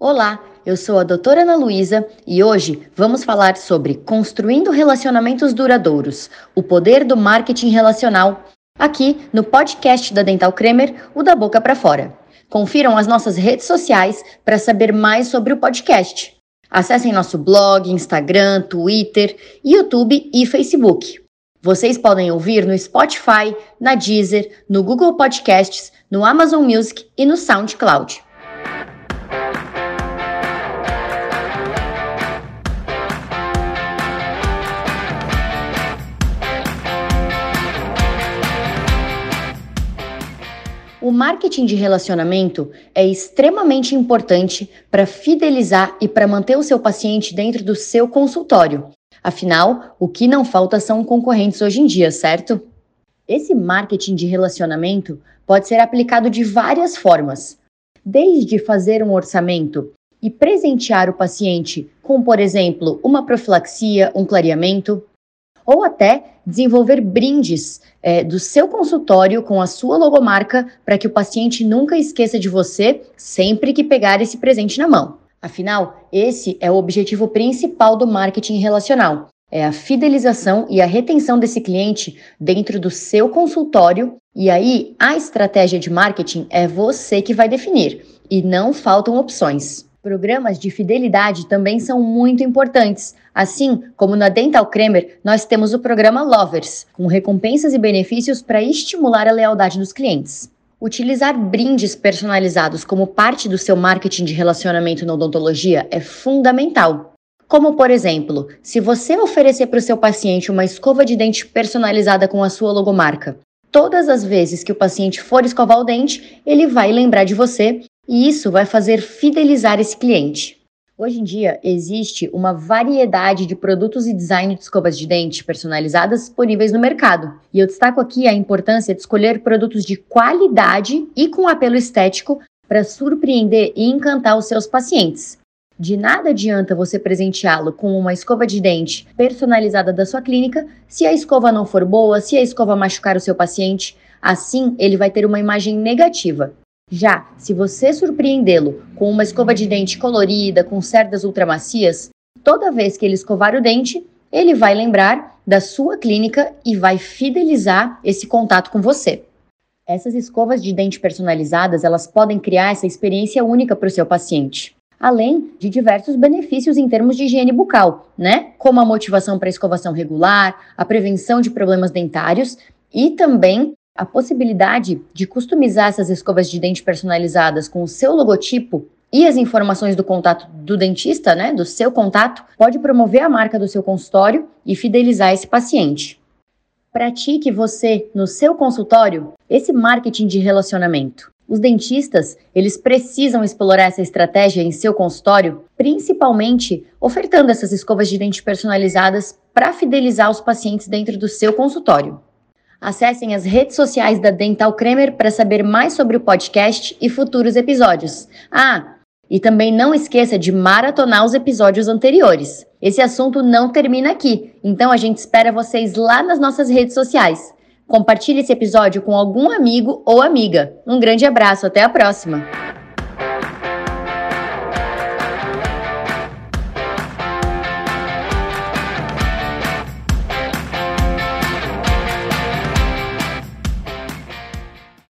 Olá, eu sou a doutora Ana Luísa e hoje vamos falar sobre construindo relacionamentos duradouros, o poder do marketing relacional, aqui no podcast da Dental Kremer, o da boca para fora. Confiram as nossas redes sociais para saber mais sobre o podcast. Acessem nosso blog, Instagram, Twitter, YouTube e Facebook. Vocês podem ouvir no Spotify, na Deezer, no Google Podcasts, no Amazon Music e no SoundCloud. Marketing de relacionamento é extremamente importante para fidelizar e para manter o seu paciente dentro do seu consultório. Afinal, o que não falta são concorrentes hoje em dia, certo? Esse marketing de relacionamento pode ser aplicado de várias formas, desde fazer um orçamento e presentear o paciente com, por exemplo, uma profilaxia, um clareamento, ou até desenvolver brindes é, do seu consultório com a sua logomarca para que o paciente nunca esqueça de você sempre que pegar esse presente na mão. Afinal, esse é o objetivo principal do marketing relacional. É a fidelização e a retenção desse cliente dentro do seu consultório, e aí a estratégia de marketing é você que vai definir, e não faltam opções. Programas de fidelidade também são muito importantes. Assim como na Dental Kremer, nós temos o programa Lovers, com recompensas e benefícios para estimular a lealdade dos clientes. Utilizar brindes personalizados como parte do seu marketing de relacionamento na odontologia é fundamental. Como, por exemplo, se você oferecer para o seu paciente uma escova de dente personalizada com a sua logomarca, todas as vezes que o paciente for escovar o dente, ele vai lembrar de você e isso vai fazer fidelizar esse cliente. Hoje em dia, existe uma variedade de produtos e design de escovas de dente personalizadas disponíveis no mercado. E eu destaco aqui a importância de escolher produtos de qualidade e com apelo estético para surpreender e encantar os seus pacientes. De nada adianta você presenteá-lo com uma escova de dente personalizada da sua clínica se a escova não for boa, se a escova machucar o seu paciente. Assim, ele vai ter uma imagem negativa. Já se você surpreendê-lo com uma escova de dente colorida, com cerdas ultramacias, toda vez que ele escovar o dente, ele vai lembrar da sua clínica e vai fidelizar esse contato com você. Essas escovas de dente personalizadas, elas podem criar essa experiência única para o seu paciente. Além de diversos benefícios em termos de higiene bucal, né? Como a motivação para escovação regular, a prevenção de problemas dentários e também a possibilidade de customizar essas escovas de dente personalizadas com o seu logotipo e as informações do contato do dentista, né, do seu contato, pode promover a marca do seu consultório e fidelizar esse paciente. Pratique você no seu consultório esse marketing de relacionamento. Os dentistas, eles precisam explorar essa estratégia em seu consultório, principalmente ofertando essas escovas de dente personalizadas para fidelizar os pacientes dentro do seu consultório. Acessem as redes sociais da Dental Kremer para saber mais sobre o podcast e futuros episódios. Ah, e também não esqueça de maratonar os episódios anteriores. Esse assunto não termina aqui, então a gente espera vocês lá nas nossas redes sociais. Compartilhe esse episódio com algum amigo ou amiga. Um grande abraço, até a próxima!